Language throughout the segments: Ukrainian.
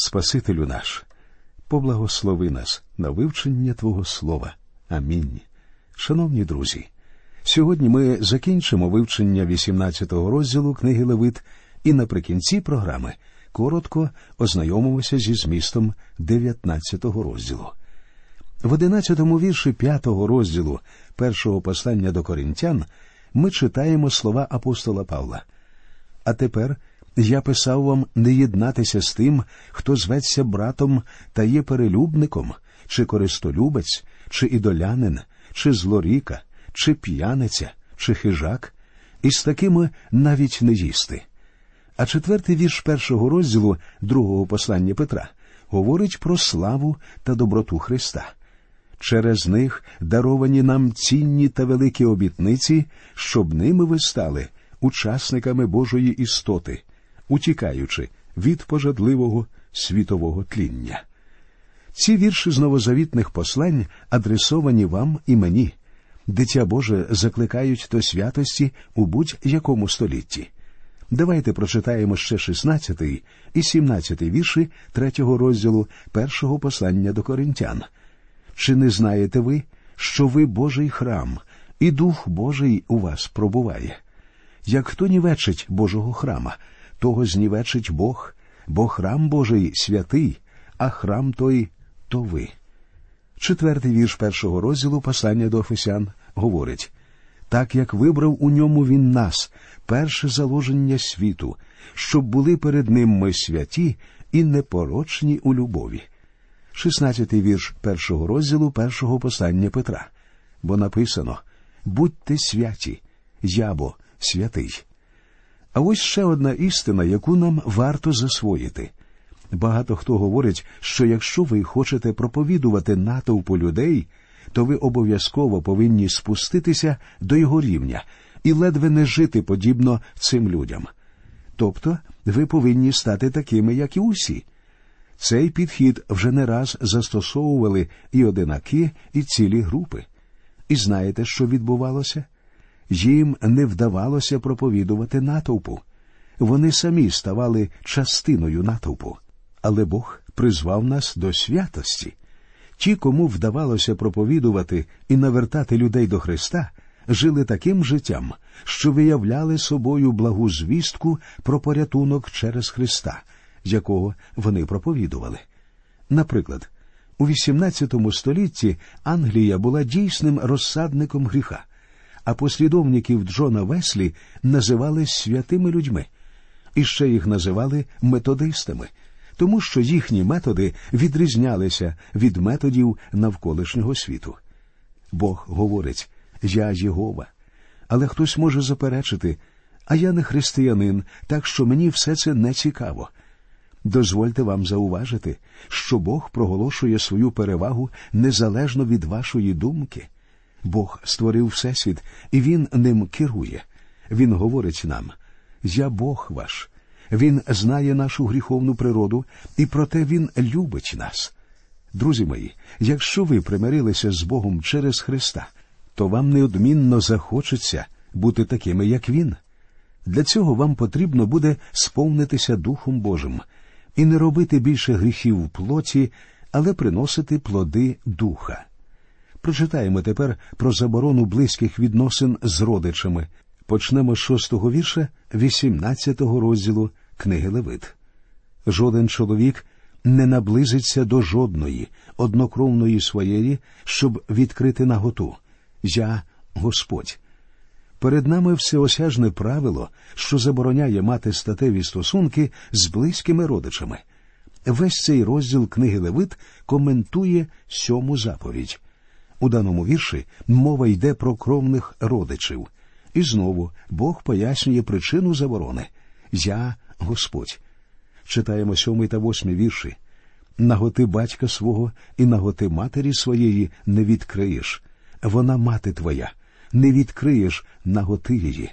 Спасителю наш, поблагослови нас на вивчення Твого Слова. Амінь. Шановні друзі, сьогодні ми закінчимо вивчення 18-го розділу книги Левит і наприкінці програми коротко ознайомимося зі змістом 19-го розділу. В 11-му вірші 5-го розділу першого послання до коринтян ми читаємо слова апостола Павла. А тепер я писав вам не єднатися з тим, хто зветься братом та є перелюбником, чи користолюбець, чи ідолянин, чи злоріка, чи п'яниця, чи хижак, і з такими навіть не їсти. А четвертий вірш першого розділу другого послання Петра говорить про славу та доброту Христа. Через них даровані нам цінні та великі обітниці, щоб ними ви стали учасниками Божої істоти, утікаючи від пожадливого світового тління. Ці вірші з новозавітних послань адресовані вам і мені. Дитя Боже закликають до святості у будь-якому столітті. Давайте прочитаємо ще 16 і 17 вірші третього розділу першого послання до коринтян. Чи не знаєте ви, що ви Божий храм, і Дух Божий у вас пробуває? Як хто нівечить Божого храма, того знівечить Бог, бо храм Божий святий, а храм той то ви. Четвертий вірш першого розділу послання до Офесян говорить так як вибрав у ньому він нас, перше заложення світу, щоб були перед ним ми святі і непорочні у любові. Шістнадцятий вірш першого розділу першого послання Петра. Бо написано Будьте святі, я бо святий. А ось ще одна істина, яку нам варто засвоїти. Багато хто говорить, що якщо ви хочете проповідувати натовпу людей, то ви обов'язково повинні спуститися до його рівня і ледве не жити подібно цим людям. Тобто ви повинні стати такими, як і усі. Цей підхід вже не раз застосовували і одинаки, і цілі групи. І знаєте, що відбувалося? Їм не вдавалося проповідувати натовпу. Вони самі ставали частиною натовпу. Але Бог призвав нас до святості. Ті, кому вдавалося проповідувати і навертати людей до Христа, жили таким життям, що виявляли собою благу звістку про порятунок через Христа, якого вони проповідували. Наприклад, у XVIII столітті Англія була дійсним розсадником гріха, а послідовників Джона Веслі називали святими людьми, і ще їх називали методистами тому що їхні методи відрізнялися від методів навколишнього світу. Бог говорить Я Єгова. Але хтось може заперечити, а я не християнин, так що мені все це не цікаво. Дозвольте вам зауважити, що Бог проголошує свою перевагу незалежно від вашої думки. Бог створив Всесвіт, і Він ним керує. Він говорить нам Я Бог ваш, він знає нашу гріховну природу, і проте Він любить нас. Друзі мої, якщо ви примирилися з Богом через Христа, то вам неодмінно захочеться бути такими, як Він. Для цього вам потрібно буде сповнитися Духом Божим і не робити більше гріхів в плоті, але приносити плоди духа. Прочитаємо тепер про заборону близьких відносин з родичами, Почнемо з шостого вірша, вісімнадцятого розділу книги Левит. Жоден чоловік не наблизиться до жодної однокровної своєї, щоб відкрити наготу. Я Господь. Перед нами всеосяжне правило, що забороняє мати статеві стосунки з близькими родичами. Весь цей розділ книги Левит коментує сьому заповідь. У даному вірші мова йде про кровних родичів. І знову Бог пояснює причину заборони Я Господь. Читаємо сьомий та восьмий вірші. Наготи батька свого і наготи матері своєї не відкриєш. Вона мати твоя, не відкриєш наготи її.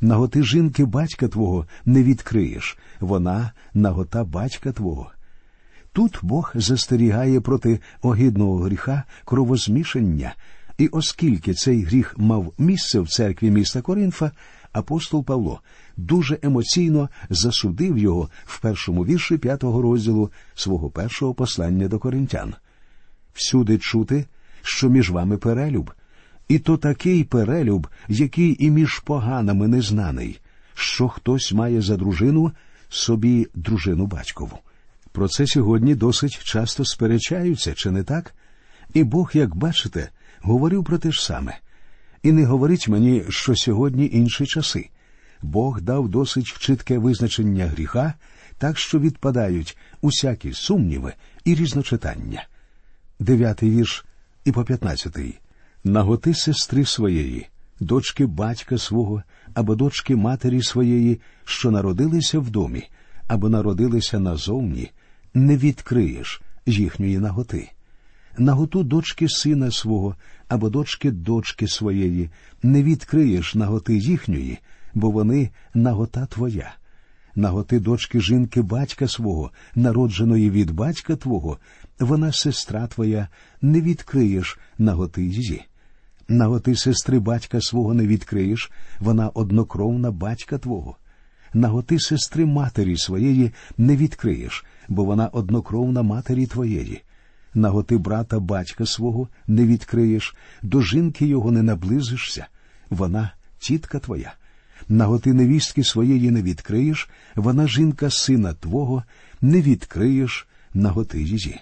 Наготи жінки батька твого не відкриєш, вона нагота батька твого. Тут Бог застерігає проти огидного гріха кровозмішання і оскільки цей гріх мав місце в церкві міста Коринфа, апостол Павло дуже емоційно засудив його в першому вірші п'ятого розділу свого першого послання до коринтян. Всюди чути, що між вами перелюб, і то такий перелюб, який і між поганими незнаний, що хтось має за дружину собі дружину батькову. Про це сьогодні досить часто сперечаються, чи не так? І Бог, як бачите, говорив про те ж саме. І не говорить мені, що сьогодні інші часи. Бог дав досить чітке визначення гріха, так що відпадають усякі сумніви і різночитання. Дев'ятий вірш і по п'ятнадцятий. Наготи сестри своєї, дочки батька свого або дочки матері своєї, що народилися в домі, або народилися назовні, не відкриєш їхньої наготи. Наготу дочки сина свого або дочки дочки своєї, не відкриєш наготи їхньої, бо вони нагота твоя. Наготи дочки жінки батька свого, народженої від батька твого, вона сестра твоя, не відкриєш наготи її. Наготи сестри батька свого не відкриєш, вона однокровна батька твого. Наготи сестри матері своєї не відкриєш, бо вона однокровна матері твоєї. Наготи брата батька свого не відкриєш, до жінки його не наблизишся, вона тітка твоя. Наготи невістки своєї не відкриєш, вона жінка сина твого, не відкриєш наготи її.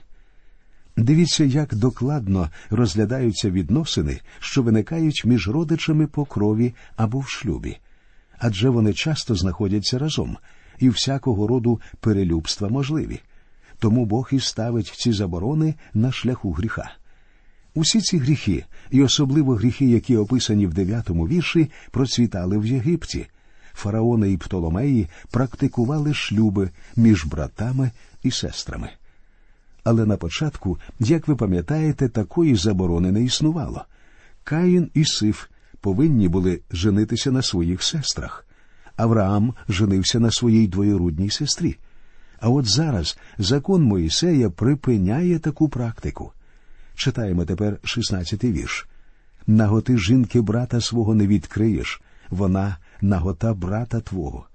Дивіться, як докладно розглядаються відносини, що виникають між родичами по крові або в шлюбі, адже вони часто знаходяться разом, і всякого роду перелюбства можливі. Тому Бог і ставить ці заборони на шляху гріха. Усі ці гріхи, і особливо гріхи, які описані в дев'ятому вірші, процвітали в Єгипті. Фараони і Птоломеї практикували шлюби між братами і сестрами. Але на початку, як ви пам'ятаєте, такої заборони не існувало. Каїн і Сиф повинні були женитися на своїх сестрах. Авраам женився на своїй двоюрудній сестрі. А от зараз закон Моїсея припиняє таку практику. Читаємо тепер 16-й вірш. Наготи жінки брата свого не відкриєш, вона нагота брата твого.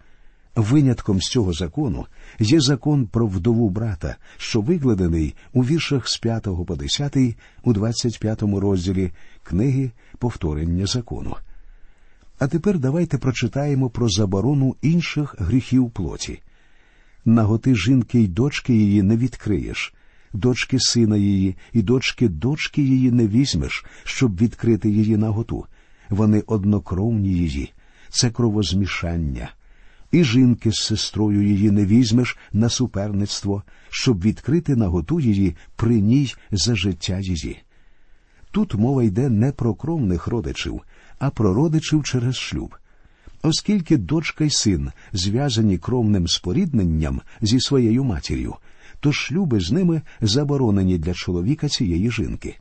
Винятком з цього закону є закон про вдову брата, що викладений у віршах з 5 по 10 у 25 розділі книги Повторення закону. А тепер давайте прочитаємо про заборону інших гріхів плоті. Наготи жінки й дочки її не відкриєш, дочки сина її і дочки дочки її не візьмеш, щоб відкрити її наготу. Вони однокровні її, це кровозмішання і жінки з сестрою її не візьмеш на суперництво, щоб відкрити наготу її при ній за життя її. Тут мова йде не про кровних родичів, а про родичів через шлюб. Оскільки дочка й син зв'язані кровним спорідненням зі своєю матір'ю, то шлюби з ними заборонені для чоловіка цієї жінки.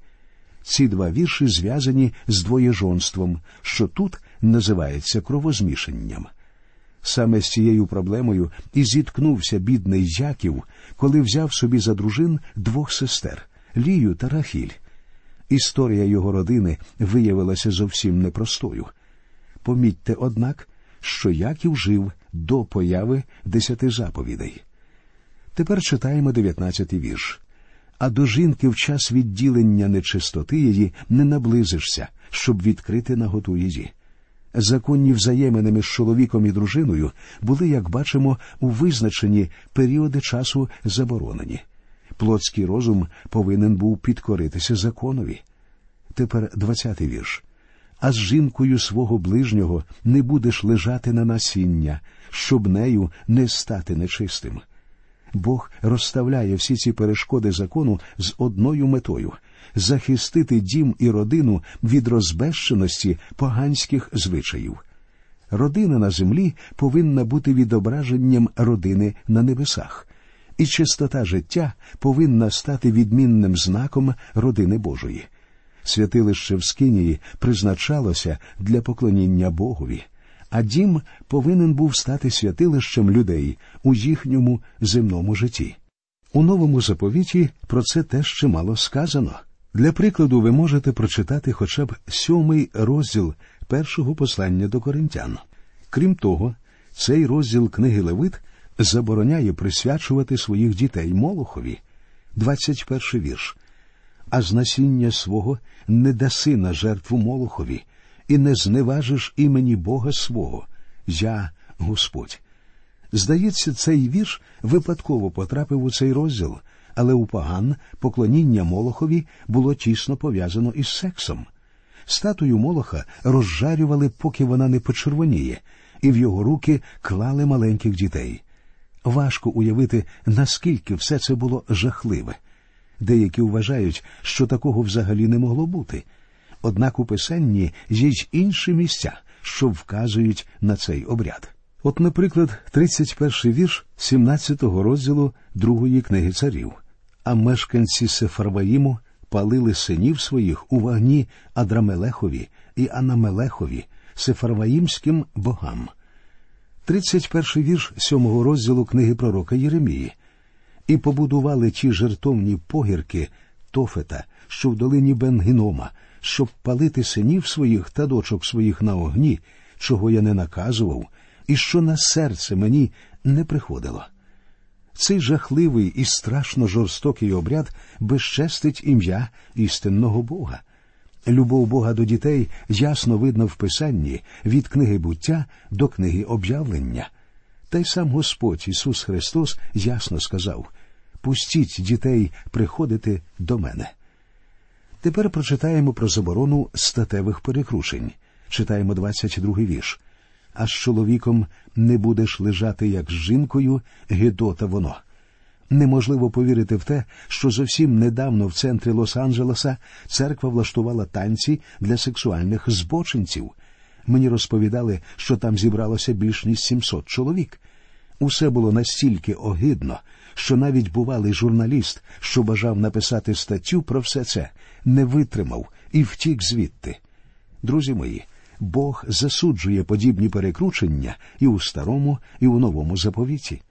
Ці два вірші зв'язані з двоєжонством, що тут називається кровозмішанням. Саме з цією проблемою і зіткнувся бідний Яків, коли взяв собі за дружин двох сестер Лію та Рахіль. Історія його родини виявилася зовсім непростою. Помітьте, однак, що Яків жив до появи десяти заповідей. Тепер читаємо дев'ятнадцятий вірш. А до жінки в час відділення нечистоти її не наблизишся, щоб відкрити наготу її. Законні взаємини між чоловіком і дружиною були, як бачимо, у визначені періоди часу заборонені. Плотський розум повинен був підкоритися законові. Тепер двадцятий вірш. А з жінкою свого ближнього не будеш лежати на насіння, щоб нею не стати нечистим. Бог розставляє всі ці перешкоди закону з одною метою захистити дім і родину від розбещеності поганських звичаїв. Родина на землі повинна бути відображенням родини на небесах, і чистота життя повинна стати відмінним знаком родини Божої. Святилище в Скинії призначалося для поклоніння Богові, а дім повинен був стати святилищем людей у їхньому земному житті. У новому заповіті про це теж чимало сказано. Для прикладу, ви можете прочитати хоча б сьомий розділ першого послання до коринтян. Крім того, цей розділ книги Левит забороняє присвячувати своїх дітей Молохові. 21 вірш. А з насіння свого не даси на жертву Молохові, і не зневажиш імені Бога свого. Я Господь. Здається, цей вірш випадково потрапив у цей розділ, але у поган поклоніння Молохові було тісно пов'язано із сексом. Статую Молоха розжарювали, поки вона не почервоніє, і в його руки клали маленьких дітей. Важко уявити, наскільки все це було жахливе. Деякі вважають, що такого взагалі не могло бути. Однак у писанні є й інші місця, що вказують на цей обряд. От, наприклад, 31-й вірш 17-го розділу другої книги царів. А мешканці Сефарваїму палили синів своїх у вогні Адрамелехові і Анамелехові, Сефарваїмським богам. 31-й вірш 7-го розділу книги пророка Єремії. І побудували ті жертовні погірки Тофета, що в долині Бенгінома, щоб палити синів своїх та дочок своїх на огні, чого я не наказував, і що на серце мені не приходило. Цей жахливий і страшно жорстокий обряд безчестить ім'я істинного Бога. Любов Бога до дітей ясно видно в Писанні від книги буття до книги об'явлення. Та й сам Господь Ісус Христос ясно сказав Пустіть дітей приходити до мене. Тепер прочитаємо про заборону статевих перекрушень. Читаємо 22-й вірш. А з чоловіком не будеш лежати, як з жінкою, гидота воно. Неможливо повірити в те, що зовсім недавно в центрі Лос-Анджелеса церква влаштувала танці для сексуальних збочинців. Мені розповідали, що там зібралося більш ніж 700 чоловік. Усе було настільки огидно, що навіть бувалий журналіст, що бажав написати статтю про все це, не витримав і втік звідти. Друзі мої, Бог засуджує подібні перекручення і у старому, і у новому заповіті.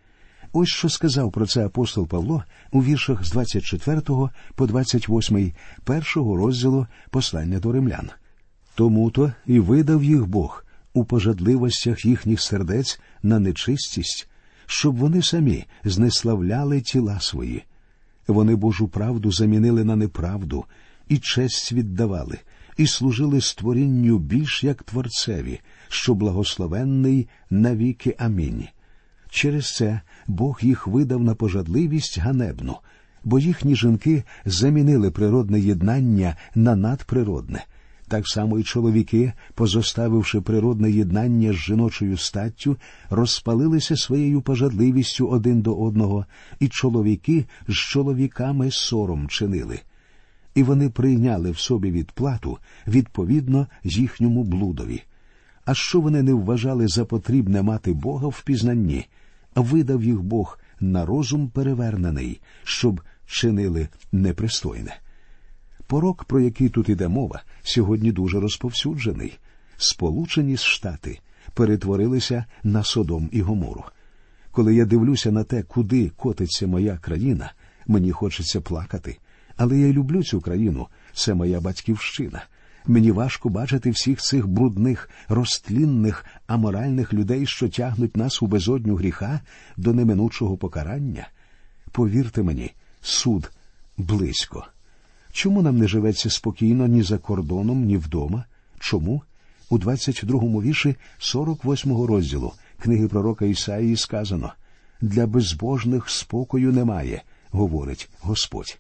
Ось що сказав про це апостол Павло у віршах з 24 по 28 першого розділу послання до римлян. Тому то і видав їх Бог у пожадливостях їхніх сердець на нечистість, щоб вони самі знеславляли тіла свої. Вони Божу правду замінили на неправду і честь віддавали, і служили створінню більш як творцеві, що благословенний навіки. Амінь. Через це Бог їх видав на пожадливість ганебну, бо їхні жінки замінили природне єднання на надприродне. Так само й чоловіки, позоставивши природне єднання з жіночою статтю, розпалилися своєю пожадливістю один до одного, і чоловіки з чоловіками сором чинили. І вони прийняли в собі відплату відповідно їхньому блудові. А що вони не вважали за потрібне мати Бога в пізнанні, видав їх Бог на розум перевернений, щоб чинили непристойне. Порок, про який тут іде мова, сьогодні дуже розповсюджений. Сполучені Штати перетворилися на Содом і Гомору. Коли я дивлюся на те, куди котиться моя країна, мені хочеться плакати. Але я люблю цю країну, це моя батьківщина. Мені важко бачити всіх цих брудних, розтлінних, аморальних людей, що тягнуть нас у безодню гріха до неминучого покарання. Повірте мені, суд близько. Чому нам не живеться спокійно ні за кордоном, ні вдома? Чому? У 22-му віші 48-го розділу книги пророка Ісаїї сказано для безбожних спокою немає, говорить Господь.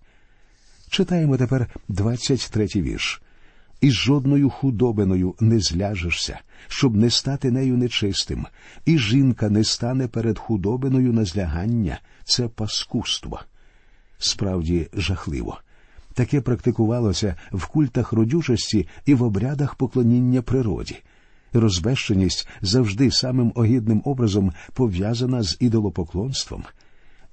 Читаємо тепер 23-й вірш. І жодною худобиною не зляжешся, щоб не стати нею нечистим, і жінка не стане перед худобиною на злягання це паскудство. Справді жахливо. Таке практикувалося в культах родючості і в обрядах поклоніння природі. Розбещеність завжди самим огідним образом пов'язана з ідолопоклонством.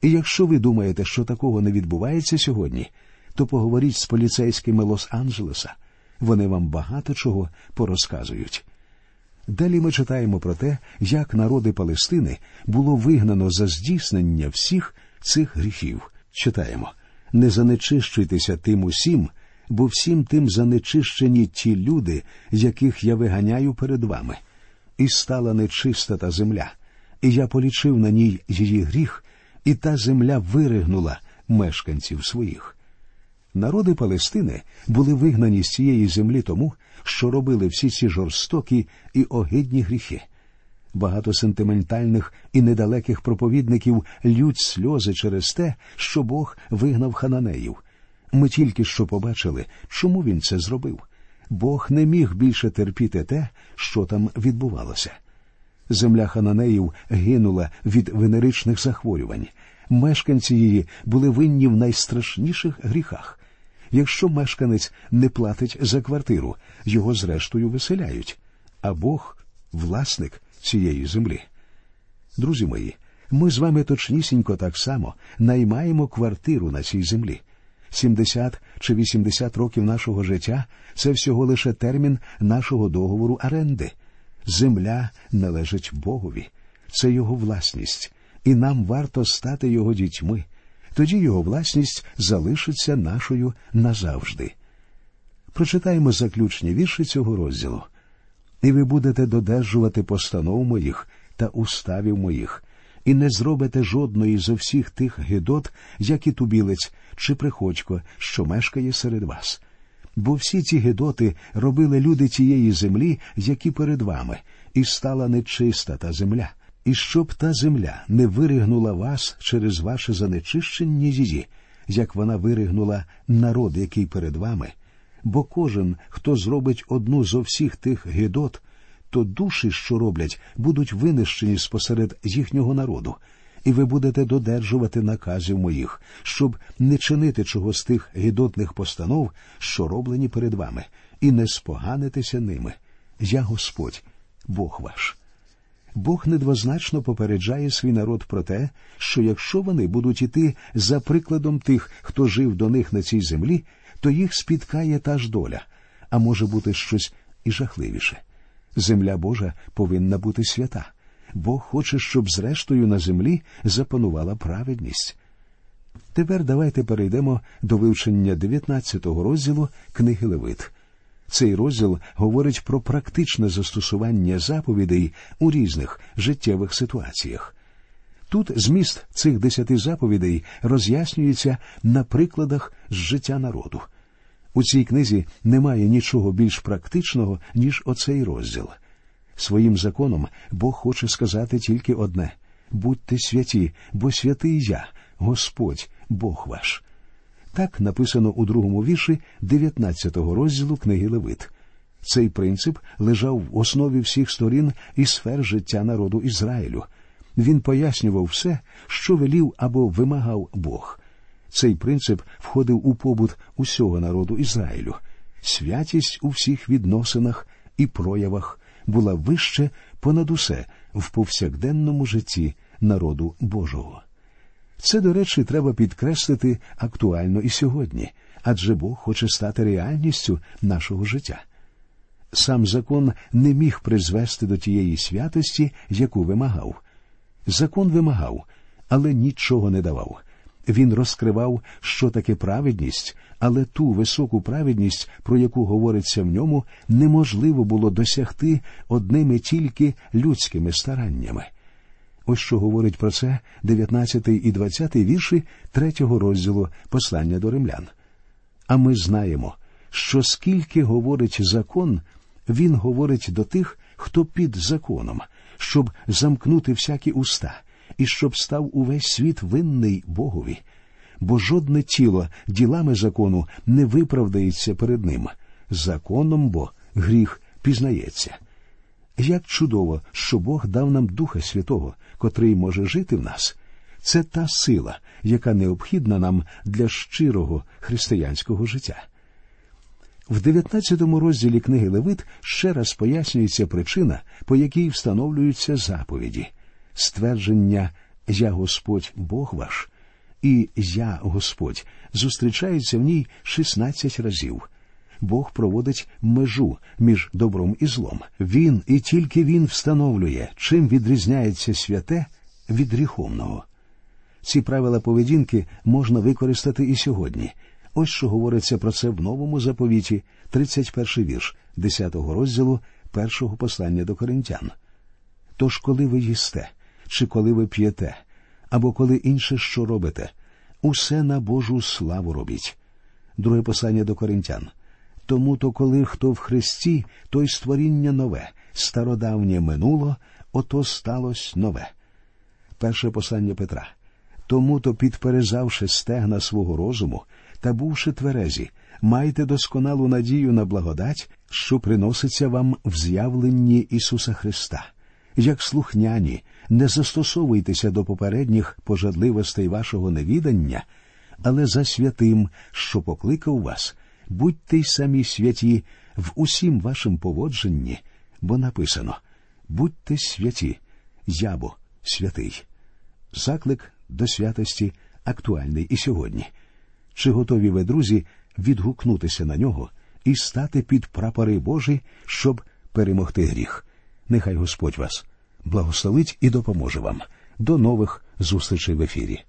І якщо ви думаєте, що такого не відбувається сьогодні, то поговоріть з поліцейськими Лос-Анджелеса. Вони вам багато чого порозказують. Далі ми читаємо про те, як народи Палестини було вигнано за здійснення всіх цих гріхів. Читаємо не занечищуйтеся тим усім, бо всім тим занечищені ті люди, яких я виганяю перед вами. і стала нечиста та земля, і я полічив на ній її гріх, і та земля виригнула мешканців своїх. Народи Палестини були вигнані з цієї землі тому, що робили всі ці жорстокі і огидні гріхи. Багато сентиментальних і недалеких проповідників лють сльози через те, що Бог вигнав хананеїв. Ми тільки що побачили, чому він це зробив. Бог не міг більше терпіти те, що там відбувалося. Земля хананеїв гинула від венеричних захворювань. Мешканці її були винні в найстрашніших гріхах. Якщо мешканець не платить за квартиру, його зрештою виселяють, а Бог власник цієї землі. Друзі мої, ми з вами точнісінько так само наймаємо квартиру на цій землі. 70 чи 80 років нашого життя це всього лише термін нашого договору оренди. Земля належить Богові, це його власність, і нам варто стати його дітьми. Тоді його власність залишиться нашою назавжди. Прочитаємо заключні вірші цього розділу. І ви будете додержувати постанов моїх та уставів моїх, і не зробите жодної зо всіх тих гидот, як і тубілець чи приходько, що мешкає серед вас. Бо всі ці гидоти робили люди тієї землі, які перед вами, і стала нечиста та земля, і щоб та земля не виригнула вас через ваше занечищення її, як вона виригнула народ, який перед вами. Бо кожен, хто зробить одну зо всіх тих гидот, то душі, що роблять, будуть винищені спосеред їхнього народу, і ви будете додержувати наказів моїх, щоб не чинити чого з тих гідотних постанов, що роблені перед вами, і не споганитися ними. Я Господь, Бог ваш. Бог недвозначно попереджає свій народ про те, що якщо вони будуть іти за прикладом тих, хто жив до них на цій землі, то їх спіткає та ж доля, а може бути щось і жахливіше. Земля Божа повинна бути свята. Бог хоче, щоб зрештою на землі запанувала праведність. Тепер давайте перейдемо до вивчення 19-го розділу книги Левит. Цей розділ говорить про практичне застосування заповідей у різних життєвих ситуаціях. Тут зміст цих десяти заповідей роз'яснюється на прикладах з життя народу. У цій книзі немає нічого більш практичного, ніж оцей розділ. Своїм законом Бог хоче сказати тільки одне будьте святі, бо святий я, Господь, Бог ваш. Так написано у другому вірші 19-го розділу книги Левит. Цей принцип лежав в основі всіх сторін і сфер життя народу Ізраїлю. Він пояснював все, що велів або вимагав Бог. Цей принцип входив у побут усього народу Ізраїлю. Святість у всіх відносинах і проявах була вище понад усе в повсякденному житті народу Божого. Це, до речі, треба підкреслити актуально і сьогодні, адже Бог хоче стати реальністю нашого життя. Сам закон не міг призвести до тієї святості, яку вимагав. Закон вимагав, але нічого не давав. Він розкривав, що таке праведність, але ту високу праведність, про яку говориться в ньому, неможливо було досягти одними тільки людськими стараннями. Ось що говорить про це 19 і 20 вірші третього розділу послання до римлян. А ми знаємо, що скільки говорить закон, він говорить до тих, хто під законом, щоб замкнути всякі уста і щоб став увесь світ винний Богові, бо жодне тіло ділами закону не виправдається перед ним. Законом бо гріх пізнається. Як чудово, що Бог дав нам Духа Святого, котрий може жити в нас. Це та сила, яка необхідна нам для щирого християнського життя. В 19 розділі книги Левит ще раз пояснюється причина, по якій встановлюються заповіді ствердження Я Господь Бог ваш і Я Господь зустрічаються в ній 16 разів. Бог проводить межу між добром і злом. Він і тільки він встановлює, чим відрізняється святе від гріховного. Ці правила поведінки можна використати і сьогодні. Ось що говориться про це в новому заповіті, 31 вірш 10 розділу першого послання до коринтян. Тож, коли ви їсте, чи коли ви п'єте, або коли інше що робите, усе на Божу славу робіть. Друге послання до коринтян. Тому то, коли хто в Христі, то й створіння нове, стародавнє минуло, ото сталося нове. Перше послання Петра. Тому то, підперезавши стегна свого розуму та бувши тверезі, майте досконалу надію на благодать, що приноситься вам в з'явленні Ісуса Христа. Як слухняні, не застосовуйтеся до попередніх пожадливостей вашого невідання, але за святим, що покликав вас, будьте й самі святі в усім вашим поводженні, бо написано будьте святі, я бо святий. Заклик до святості актуальний і сьогодні. Чи готові ви, друзі, відгукнутися на нього і стати під прапори Божі, щоб перемогти гріх? Нехай Господь вас благословить і допоможе вам. До нових зустрічей в ефірі.